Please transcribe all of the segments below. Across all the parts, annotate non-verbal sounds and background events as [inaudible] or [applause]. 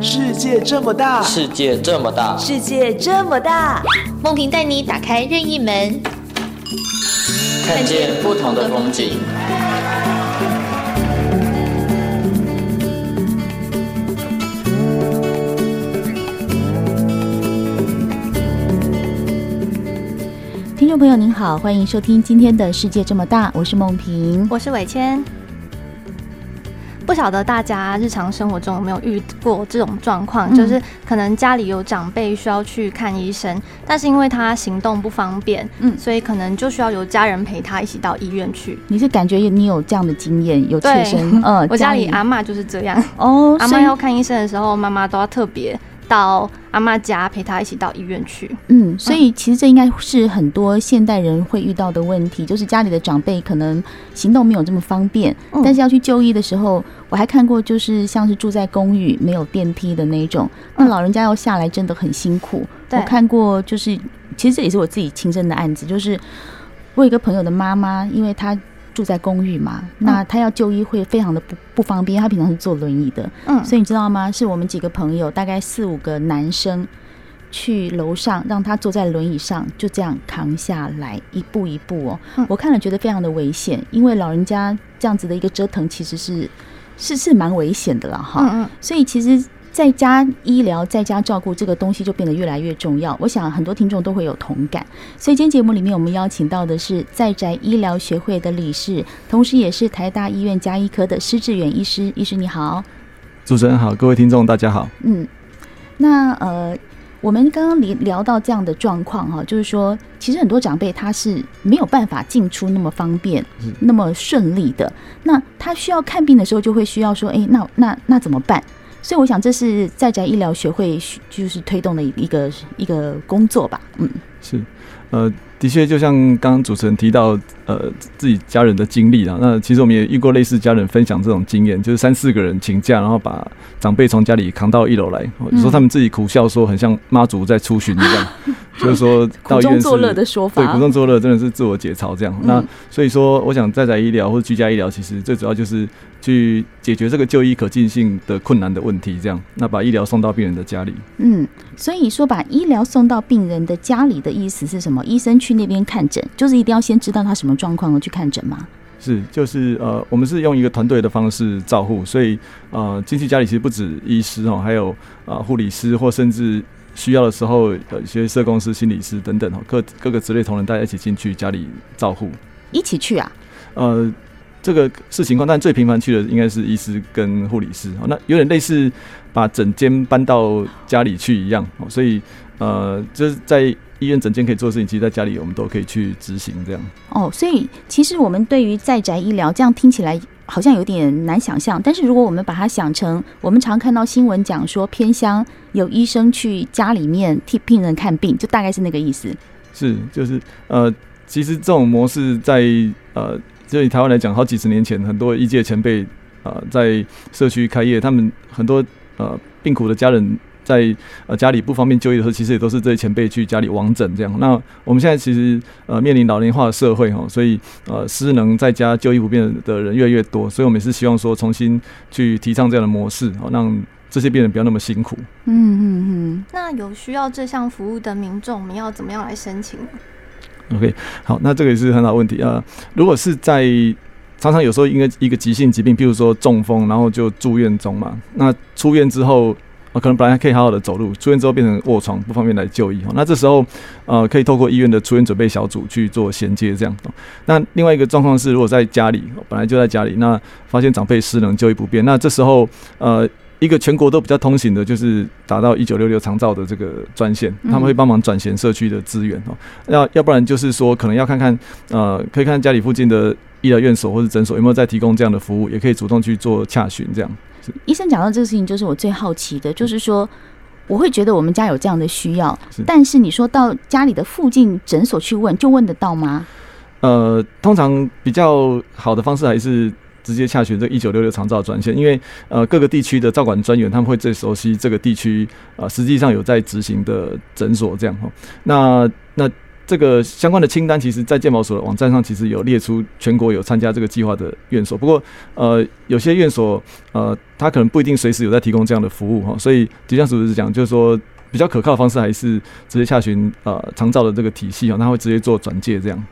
世界这么大，世界这么大，世界这么大，梦萍带你打开任意门，看见不同的风景。听众朋友您好，欢迎收听今天的《世界这么大》，我是梦萍，我是伟谦。不晓得大家日常生活中有没有遇过这种状况，嗯，就是可能家里有长辈需要去看医生，但是因为他行动不方便，嗯，所以可能就需要有家人陪他一起到医院去。你是感觉你有这样的经验，有切身？嗯，我家里阿嬷就是这样。哦，阿妈要看医生的时候，妈妈都要特别到阿妈家陪她一起到医院去。嗯，所以其实这应该是很多现代人会遇到的问题，就是家里的长辈可能行动没有这么方便，嗯，但是要去就医的时候，我还看过就是像是住在公寓没有电梯的那种，那老人家要下来真的很辛苦。我看过就是，其实这也是我自己亲身的案子，就是我有一个朋友的妈妈，因为她。住在公寓嘛，那他要就医会非常的不不方便，他平常是坐轮椅的，嗯，所以你知道吗？是我们几个朋友，大概四五个男生去楼上，让他坐在轮椅上，就这样扛下来，一步一步哦。我看了觉得非常的危险，因为老人家这样子的一个折腾，其实是是是蛮危险的了哈。嗯嗯，所以其实。在家医疗，在家照顾这个东西就变得越来越重要。我想很多听众都会有同感。所以今天节目里面，我们邀请到的是在宅医疗学会的理事，同时也是台大医院加医科的施志远医师。医师你好，主持人好，各位听众大家好。嗯，那呃，我们刚刚聊聊到这样的状况哈，就是说，其实很多长辈他是没有办法进出那么方便、那么顺利的。那他需要看病的时候，就会需要说，哎，那那那怎么办？所以我想，这是在宅医疗学会就是推动的一个一个工作吧。嗯，是，呃，的确，就像刚刚主持人提到，呃，自己家人的经历啊，那其实我们也遇过类似家人分享这种经验，就是三四个人请假，然后把长辈从家里扛到一楼来，嗯，说他们自己苦笑说，很像妈祖在出巡一样。[laughs] 就是说到医院是，苦中作乐的说法，对，苦中作乐真的是自我解嘲这样。嗯、那所以说，我想在宅医疗或者居家医疗，其实最主要就是去解决这个就医可进性的困难的问题，这样。那把医疗送到病人的家里。嗯，所以说把医疗送到病人的家里的意思是什么？医生去那边看诊，就是一定要先知道他什么状况去看诊吗？是，就是呃，我们是用一个团队的方式照护，所以呃，进去家里其实不止医师哦，还有啊护理师或甚至。需要的时候，有一些社工师、心理师等等各各个职类同仁，大家一起进去家里照护，一起去啊？呃，这个是情况，但最频繁去的应该是医师跟护理师。那有点类似把整间搬到家里去一样。哦所以，呃，就是在医院整间可以做的事情，其实在家里我们都可以去执行这样。哦，所以其实我们对于在宅医疗这样听起来。好像有点难想象，但是如果我们把它想成，我们常看到新闻讲说偏乡有医生去家里面替病人看病，就大概是那个意思。是，就是呃，其实这种模式在呃，就以台湾来讲，好几十年前，很多医界前辈啊、呃，在社区开业，他们很多呃病苦的家人。在呃家里不方便就医的时候，其实也都是这些前辈去家里往诊这样。那我们现在其实呃面临老龄化的社会哈，所以呃失能在家就医不便的人越来越多，所以我们也是希望说重新去提倡这样的模式，好让这些病人不要那么辛苦。嗯嗯嗯。那有需要这项服务的民众，我们要怎么样来申请？OK，好，那这个也是很好问题啊、如果是在常常有时候因为一个急性疾病，譬如说中风，然后就住院中嘛，那出院之后。啊，可能本来还可以好好的走路，出院之后变成卧床，不方便来就医。那这时候，呃，可以透过医院的出院准备小组去做衔接，这样。那另外一个状况是，如果在家里，本来就在家里，那发现长辈失能、就医不便，那这时候，呃，一个全国都比较通行的，就是达到一九六六长照的这个专线，他们会帮忙转衔社区的资源哦。要要不然就是说，可能要看看，呃，可以看看家里附近的医疗院所或者诊所有没有在提供这样的服务，也可以主动去做洽询，这样。医生讲到这个事情，就是我最好奇的，就是说，我会觉得我们家有这样的需要，但是你说到家里的附近诊所去问，就问得到吗？呃，通常比较好的方式还是直接洽询这一九六六长照专线，因为呃各个地区的照管专员他们会最熟悉这个地区呃实际上有在执行的诊所这样哈。那那这个相关的清单，其实，在健保所的网站上，其实有列出全国有参加这个计划的院所。不过，呃，有些院所，呃，他可能不一定随时有在提供这样的服务哈。所以，就像主持人讲，就是说，比较可靠的方式还是直接洽询呃长照的这个体系哦，他会直接做转介这样。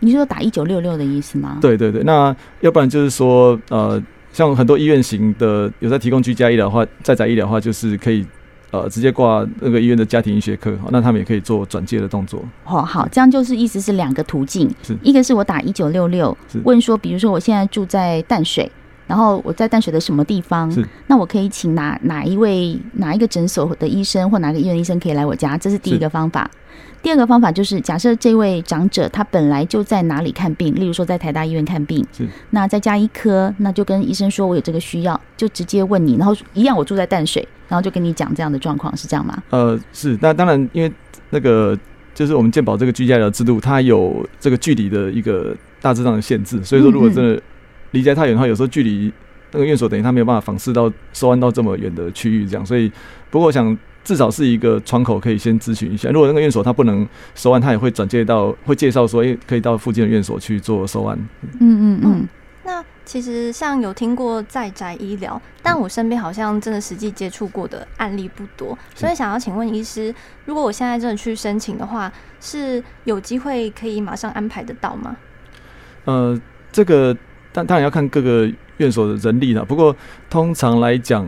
你是说打一九六六的意思吗？对对对，那要不然就是说，呃，像很多医院型的有在提供居家医疗的话，在宅医疗的话，就是可以。呃，直接挂那个医院的家庭医学科，那他们也可以做转介的动作。哦，好，这样就是意思是两个途径，是一个是我打一九六六，问说，比如说我现在住在淡水，然后我在淡水的什么地方，是。那我可以请哪哪一位哪一个诊所的医生或哪个医院医生可以来我家，这是第一个方法。第二个方法就是，假设这位长者他本来就在哪里看病，例如说在台大医院看病，是。那在加医科，那就跟医生说我有这个需要，就直接问你，然后一样我住在淡水，然后就跟你讲这样的状况，是这样吗？呃，是，那当然，因为那个就是我们健保这个居家医疗制度，它有这个距离的一个大致上的限制，所以说如果真的离家太远的话，有时候距离那个院所等于他没有办法访视到收案到这么远的区域，这样，所以不过我想。至少是一个窗口，可以先咨询一下。如果那个院所他不能收案，他也会转介到，会介绍说，诶，可以到附近的院所去做收案。嗯嗯嗯。那其实像有听过在宅医疗，但我身边好像真的实际接触过的案例不多，所以想要请问医师，如果我现在真的去申请的话，是有机会可以马上安排得到吗？呃，这个但当然要看各个院所的人力了。不过通常来讲，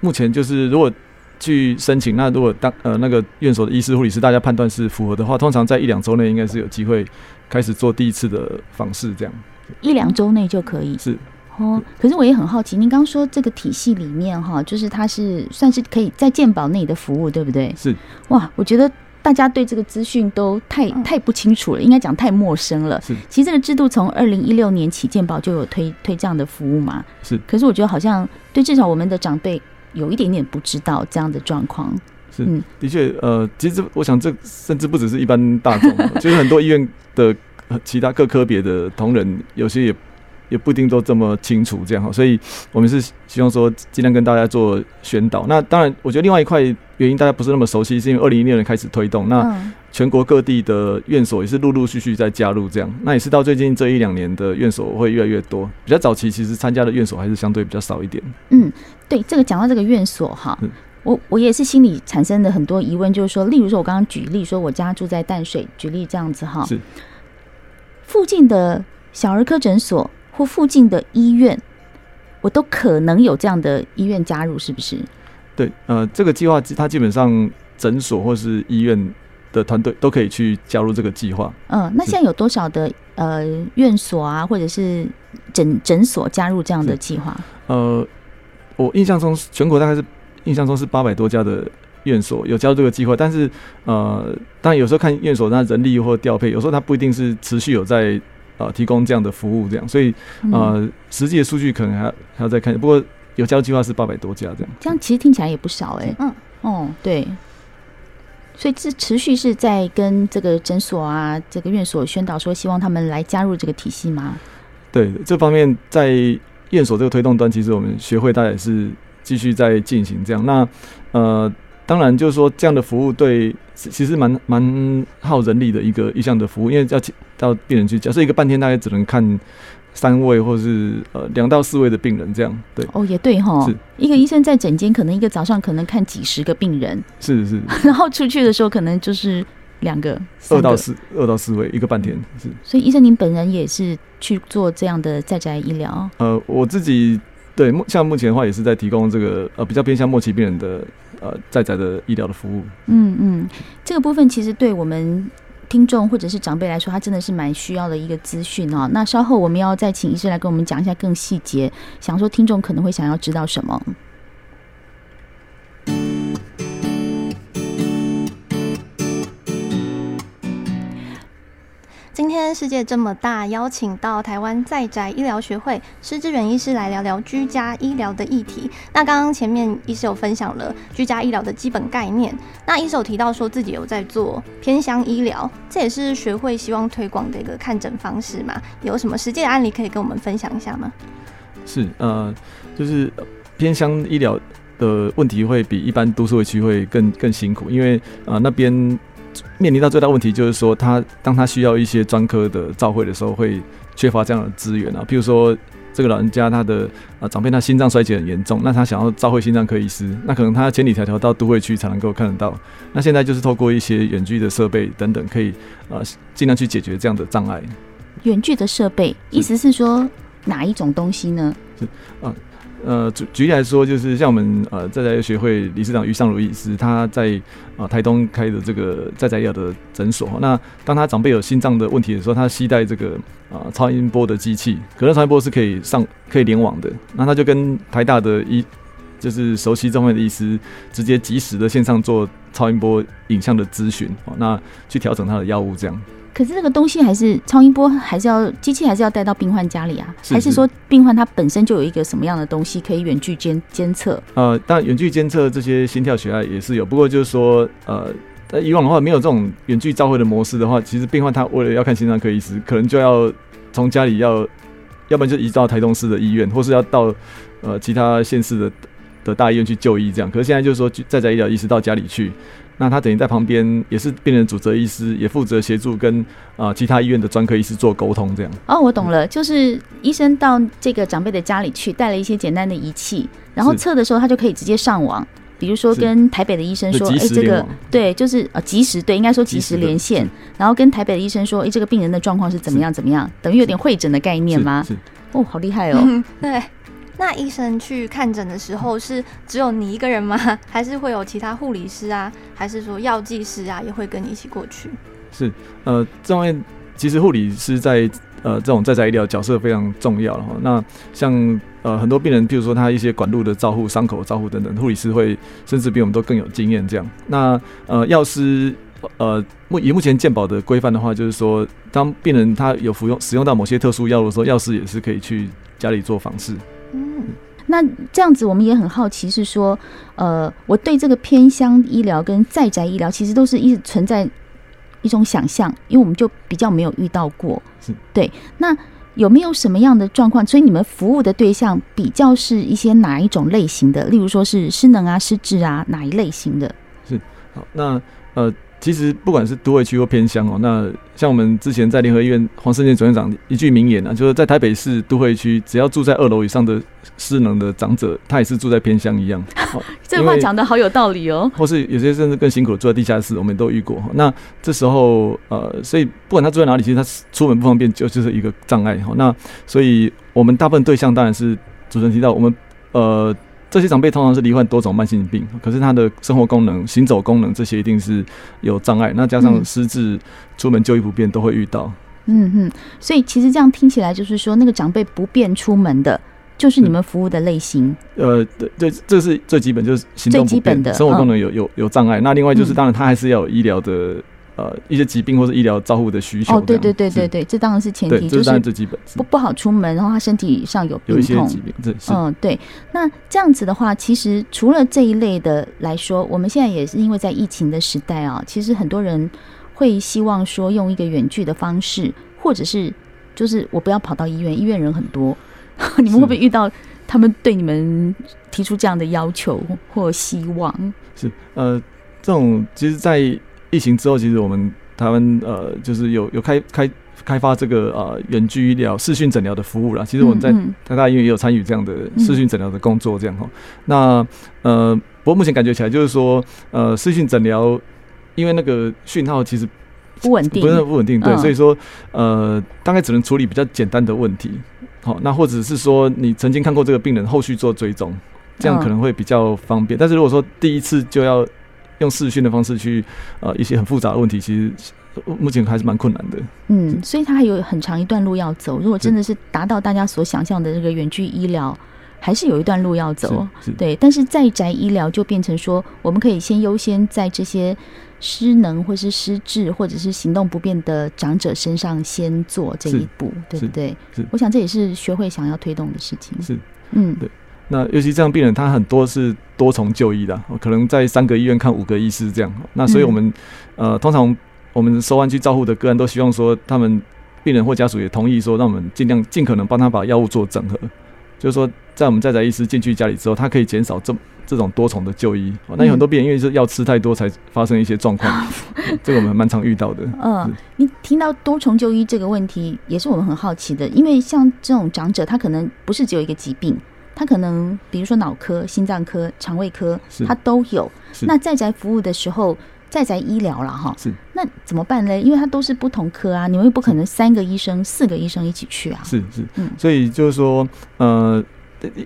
目前就是如果。去申请，那如果当呃那个院所的医师、护理师，大家判断是符合的话，通常在一两周内应该是有机会开始做第一次的访视，这样一两周内就可以是哦。可是我也很好奇，您刚说这个体系里面哈，就是它是算是可以在健保内的服务，对不对？是哇，我觉得大家对这个资讯都太太不清楚了，应该讲太陌生了。是，其实这个制度从二零一六年起，健保就有推推这样的服务嘛。是，可是我觉得好像对至少我们的长辈。有一点点不知道这样的状况，是，的确，呃，其实我想这甚至不只是一般大众，[laughs] 就是很多医院的其他各科别的同仁，有些也也不一定都这么清楚这样哈，所以我们是希望说尽量跟大家做宣导。那当然，我觉得另外一块原因大家不是那么熟悉，是因为二零一六年开始推动，那全国各地的院所也是陆陆续续在加入这样，那也是到最近这一两年的院所会越来越多，比较早期其实参加的院所还是相对比较少一点，嗯。对，这个讲到这个院所哈，我我也是心里产生的很多疑问，就是说，例如说，我刚刚举例说，我家住在淡水，举例这样子哈，是。附近的小儿科诊所或附近的医院，我都可能有这样的医院加入，是不是？对，呃，这个计划它基本上诊所或是医院的团队都可以去加入这个计划。嗯，那现在有多少的呃院所啊，或者是诊诊所加入这样的计划？呃。我印象中，全国大概是印象中是八百多家的院所有加入这个计划，但是呃，当然有时候看院所那人力或调配，有时候它不一定是持续有在呃提供这样的服务这样，所以呃，实际的数据可能还要还要再看。不过有加入计划是八百多家这样，这样其实听起来也不少哎、欸。嗯，哦，对，所以这持续是在跟这个诊所啊、这个院所宣导说，希望他们来加入这个体系吗？对，这方面在。院所这个推动端，其实我们学会大概也是继续在进行这样。那呃，当然就是说这样的服务对，其实蛮蛮耗人力的一个一项的服务，因为要到病人去，假设一个半天大概只能看三位或是呃两到四位的病人这样。对，哦，也对哈，是一个医生在诊间可能一个早上可能看几十个病人，是是，然后出去的时候可能就是。两个，二到四，二到四位，一个半天是。所以医生，您本人也是去做这样的在宅医疗？呃，我自己对目像目前的话，也是在提供这个呃比较偏向末期病人的呃在在的医疗的服务。嗯嗯，这个部分其实对我们听众或者是长辈来说，他真的是蛮需要的一个资讯哦。那稍后我们要再请医师来跟我们讲一下更细节，想说听众可能会想要知道什么。今天世界这么大，邀请到台湾在宅医疗学会施志远医师来聊聊居家医疗的议题。那刚刚前面医师有分享了居家医疗的基本概念，那医师有提到说自己有在做偏乡医疗，这也是学会希望推广的一个看诊方式嘛？有什么实际的案例可以跟我们分享一下吗？是呃，就是偏乡医疗的问题会比一般都市区会更更辛苦，因为啊、呃、那边。面临到最大问题就是说，他当他需要一些专科的照会的时候，会缺乏这样的资源啊。譬如说，这个老人家他的啊长辈他心脏衰竭很严重，那他想要照会心脏科医师，那可能他千里迢迢到都会区才能够看得到。那现在就是透过一些远距的设备等等，可以啊尽量去解决这样的障碍。远距的设备，意思是说哪一种东西呢？是啊。呃，呃举举例来说，就是像我们呃在宅学会理事长于尚如医师，他在呃台东开的这个在在药的诊所。那当他长辈有心脏的问题的时候，他携带这个啊、超音波的机器，可能超音波是可以上可以联网的，那他就跟台大的医就是熟悉这方面的医师，直接及时的线上做超音波影像的咨询，哦，那去调整他的药物这样。可是这个东西还是超音波，还是要机器，还是要带到病患家里啊？是是，还是说病患他本身就有一个什么样的东西可以远距监监测？呃，当然远距监测这些心跳血压也是有，不过就是说，呃，在以往的话没有这种远距召回的模式的话，其实病患他为了要看心脏科医师，可能就要从家里要，要不然就移到台东市的医院，或是要到呃其他县市的的大医院去就医这样。可是现在就是说，在宅医疗医师到家里去。那他等于在旁边，也是病人主责医师，也负责协助跟啊、呃、其他医院的专科医师做沟通，这样。哦，我懂了，就是医生到这个长辈的家里去，带了一些简单的仪器，然后测的时候，他就可以直接上网，比如说跟台北的医生说，哎、欸，这个对，就是呃及时对，应该说及时连线，然后跟台北的医生说，哎、欸，这个病人的状况是怎么样怎么样，等于有点会诊的概念吗？哦，好厉害哦。嗯、对。那医生去看诊的时候是只有你一个人吗？[laughs] 还是会有其他护理师啊？还是说药剂师啊也会跟你一起过去？是，呃，这方面其实护理师在呃这种在宅医疗角色非常重要哈。那像呃很多病人，譬如说他一些管路的照护、伤口的照护等等，护理师会甚至比我们都更有经验这样。那呃药师呃目以目前健保的规范的话，就是说当病人他有服用使用到某些特殊药物的时候，药师也是可以去家里做访视。嗯，那这样子我们也很好奇，是说，呃，我对这个偏乡医疗跟在宅医疗其实都是一直存在一种想象，因为我们就比较没有遇到过。是，对。那有没有什么样的状况？所以你们服务的对象比较是一些哪一种类型的？例如说是失能啊、失智啊，哪一类型的？是。好，那呃。其实不管是都会区或偏乡哦，那像我们之前在联合医院黄世健总院长一句名言啊，就是在台北市都会区，只要住在二楼以上的失能的长者，他也是住在偏乡一样。[laughs] 这话讲得好有道理哦。或是有些甚至更辛苦的住在地下室，我们都遇过。那这时候呃，所以不管他住在哪里，其实他出门不方便就就是一个障碍哈。那所以我们大部分对象当然是主持人提到我们呃。这些长辈通常是罹患多种慢性病，可是他的生活功能、行走功能这些一定是有障碍。那加上失智、出门就医不便，都会遇到。嗯哼，所以其实这样听起来，就是说那个长辈不便出门的，就是你们服务的类型。呃，对这，这是最基本，就是行动不便，最基本的生活功能有有有障碍。那另外就是，当然他还是要有医疗的。呃，一些疾病或者医疗照护的需求。哦，对对对对对，这当然是前提，这当然最基本，不不好出门，然后他身体上有病痛，有一些疾病，嗯对。那这样子的话，其实除了这一类的来说，我们现在也是因为在疫情的时代啊，其实很多人会希望说用一个远距的方式，或者是就是我不要跑到医院，医院人很多，[laughs] 你们会不会遇到他们对你们提出这样的要求或希望？是呃，这种其实，在疫情之后，其实我们台湾呃，就是有有开开开发这个呃远距医疗视讯诊疗的服务啦。其实我们在台大医院也有参与这样的视讯诊疗的工作，这样哈。那呃，不过目前感觉起来就是说，呃，视讯诊疗因为那个讯号其实不稳定，不是不稳定，对，所以说呃，大概只能处理比较简单的问题。好，那或者是说你曾经看过这个病人，后续做追踪，这样可能会比较方便。但是如果说第一次就要用视讯的方式去，呃，一些很复杂的问题，其实目前还是蛮困难的。嗯，所以它还有很长一段路要走。如果真的是达到大家所想象的这个远距医疗，还是有一段路要走。对，但是在宅医疗就变成说，我们可以先优先在这些失能或是失智或者是行动不便的长者身上先做这一步，对不对？我想这也是学会想要推动的事情。是，嗯，对。那尤其这样病人，他很多是多重就医的，可能在三个医院看五个医师这样。那所以我们，呃，通常我们收安居照护的个案都希望说，他们病人或家属也同意说，让我们尽量尽可能帮他把药物做整合。就是说，在我们在宅医师进去家里之后，他可以减少这这种多重的就医。那有很多病人因为是药吃太多才发生一些状况，[laughs] 这个我们蛮常遇到的。嗯，你听到多重就医这个问题，也是我们很好奇的，因为像这种长者，他可能不是只有一个疾病，他可能比如说脑科、心脏科、肠胃科，他都有。那在宅服务的时候。在宅医疗了哈，是那怎么办呢？因为它都是不同科啊，你们又不可能三个医生、四个医生一起去啊。是是，嗯，所以就是说，呃，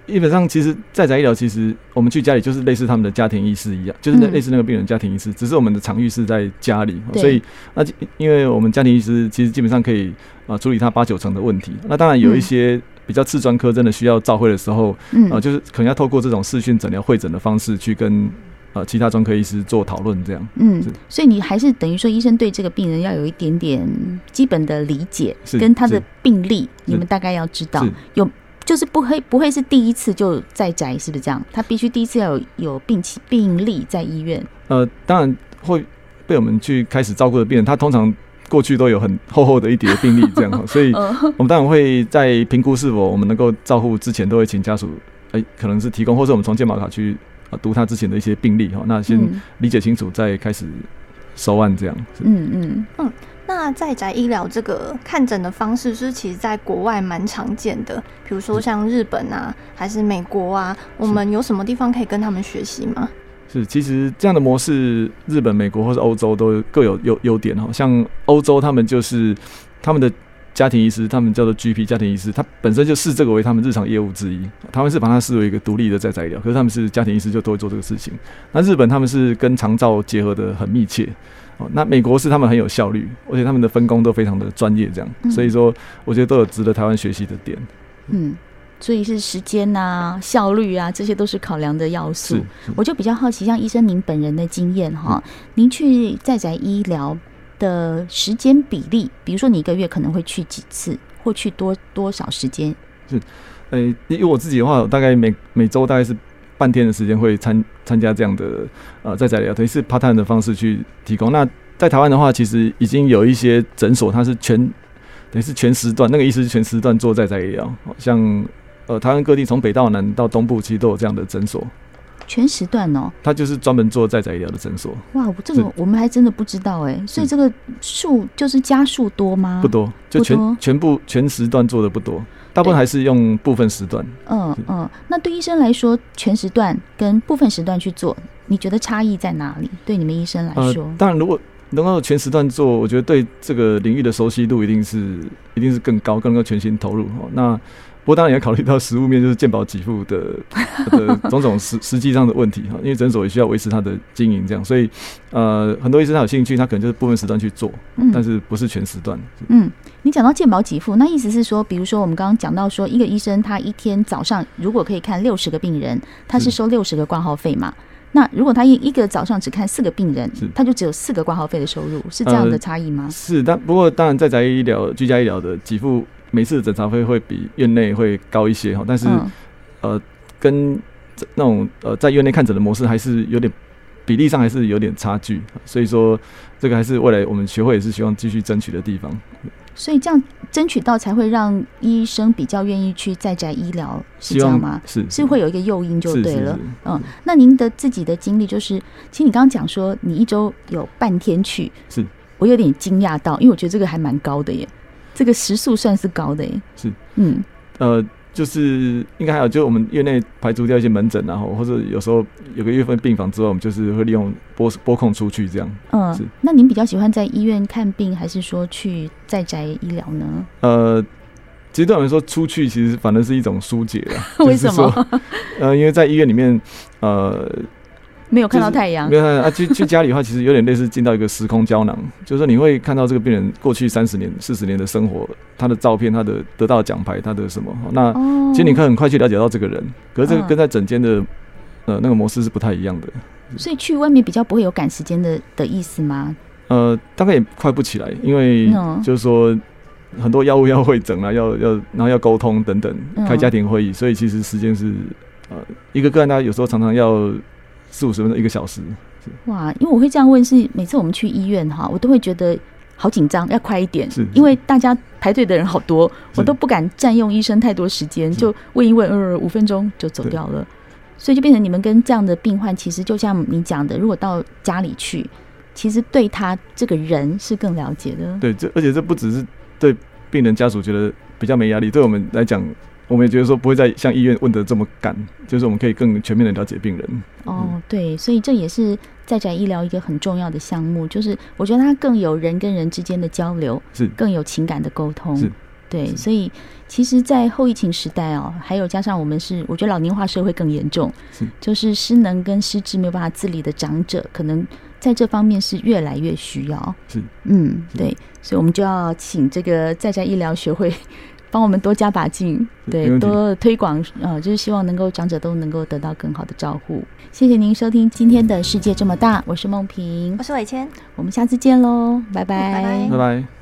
基本上其实在宅医疗，其实我们去家里就是类似他们的家庭医师一样，就是那类似那个病人家庭医师，嗯、只是我们的场域是在家里，所以那因为我们家庭医师其实基本上可以啊、呃、处理他八九成的问题。那当然有一些比较次专科，真的需要照会的时候，嗯、呃，就是可能要透过这种视讯诊疗会诊的方式去跟。呃，其他专科医师做讨论，这样。嗯，所以你还是等于说，医生对这个病人要有一点点基本的理解，跟他的病历，你们大概要知道。有，就是不会不会是第一次就在宅，是不是这样？他必须第一次要有有病情病例在医院。呃，当然会被我们去开始照顾的病人，他通常过去都有很厚厚的一叠病例，这样。[laughs] 所以，我们当然会在评估是否我们能够照护之前，都会请家属，哎、欸，可能是提供，或者我们从健保卡去。读他之前的一些病例哈，那先理解清楚，再开始收案这样。嗯嗯嗯。那在宅医疗这个看诊的方式，是其实在国外蛮常见的，比如说像日本啊，还是美国啊，我们有什么地方可以跟他们学习吗？是，其实这样的模式，日本、美国或是欧洲都各有优优点哈。像欧洲，他们就是他们的。家庭医师，他们叫做 GP 家庭医师，他本身就视这个为他们日常业务之一。他们是把它视为一个独立的在宅医疗，可是他们是家庭医师，就都会做这个事情。那日本他们是跟长照结合的很密切。哦，那美国是他们很有效率，而且他们的分工都非常的专业，这样。所以说，我觉得都有值得台湾学习的点。嗯，所以是时间啊、效率啊，这些都是考量的要素。我就比较好奇，像医生您本人的经验哈，您去在宅医疗的时间比例，比如说你一个月可能会去几次，或去多多少时间？是，呃、欸，因为我自己的话，大概每每周大概是半天的时间会参参加这样的呃在宅医疗，等于是 part time 的方式去提供。那在台湾的话，其实已经有一些诊所，它是全等于是全时段，那个意思是全时段做在宅医疗，像呃台湾各地从北到南到东部，其实都有这样的诊所。全时段哦，他就是专门做在宅医疗的诊所。哇，这个我们还真的不知道哎，所以这个数就是家数多吗？不多，就全全部全时段做的不多，大部分还是用部分时段。嗯嗯，那对医生来说，全时段跟部分时段去做，你觉得差异在哪里？对你们医生来说，呃、当然如果能够全时段做，我觉得对这个领域的熟悉度一定是一定是更高，更能够全心投入。那不过当然也要考虑到 [laughs] 实物面，就是健保给付的的种种实实际上的问题哈，因为诊所也需要维持它的经营，这样，所以呃，很多医生他有兴趣，他可能就是部分时段去做，但是不是全时段。嗯，你讲到健保给付，那意思是说，比如说我们刚刚讲到说，一个医生他一天早上如果可以看六十个病人，他是收六十个挂号费嘛？那如果他一一个早上只看四个病人，他就只有四个挂号费的收入，是这样的差异吗？呃，是，但不过当然在宅医疗、居家医疗的给付。每次的诊查费会比院内会高一些哈，但是、嗯、呃，跟那种呃在院内看诊的模式还是有点比例上还是有点差距，所以说这个还是未来我们学会也是希望继续争取的地方。所以这样争取到才会让医生比较愿意去在宅医疗，是这样吗？是是会有一个诱因就对了。嗯，那您的自己的经历就是，其实你刚刚讲说你一周有半天去，是我有点惊讶到，因为我觉得这个还蛮高的耶。这个时速算是高的耶，是，嗯，呃，就是应该还有，就我们院内排除掉一些门诊，然后或者有时候有个月份病房之外，我们就是会利用拨拨控出去这样。嗯，是。那您比较喜欢在医院看病，还是说去在宅医疗呢？呃，其实对我们来说，出去其实反而是一种疏解了。[laughs] 为什么？呃，因为在医院里面，呃。没有看到太阳，没有啊。去 [laughs] 去家里的话，其实有点类似进到一个时空胶囊，就是说你会看到这个病人过去三十年、四十年的生活，他的照片，他的得到奖牌，他的什么。那其实你可以很快去了解到这个人，可是这个跟在整间的呃那个模式是不太一样的。所以去外面比较不会有赶时间的的意思吗？呃，大概也快不起来，因为就是说很多药物要会诊啊，要要然后要沟通等等，开家庭会议，所以其实时间是呃一个个案，他有时候常常要。四五十分钟一个小时，哇！因为我会这样问，是每次我们去医院哈，我都会觉得好紧张，要快一点，是，因为大家排队的人好多，我都不敢占用医生太多时间，就问一问，呃，五分钟就走掉了。所以就变成你们跟这样的病患，其实就像你讲的，如果到家里去，其实对他这个人是更了解的。对，这而且这不只是对病人家属觉得比较没压力，对我们来讲，我们也觉得说不会再像医院问的这么赶，就是我们可以更全面的了解病人。哦，对，所以这也是在宅医疗一个很重要的项目，就是我觉得它更有人跟人之间的交流，是更有情感的沟通。是。对，所以其实，在后疫情时代哦，还有加上我们是，我觉得老年化社会更严重，是就是失能跟失智没有办法自理的长者，可能在这方面是越来越需要。是，嗯，对，所以我们就要请这个在宅医疗学会帮我们多加把劲，对，多推广，呃，就是希望能够长者都能够得到更好的照顾。谢谢您收听今天的世界这么大，我是梦萍，我是伟谦，我们下次见喽，拜拜，拜拜。拜拜。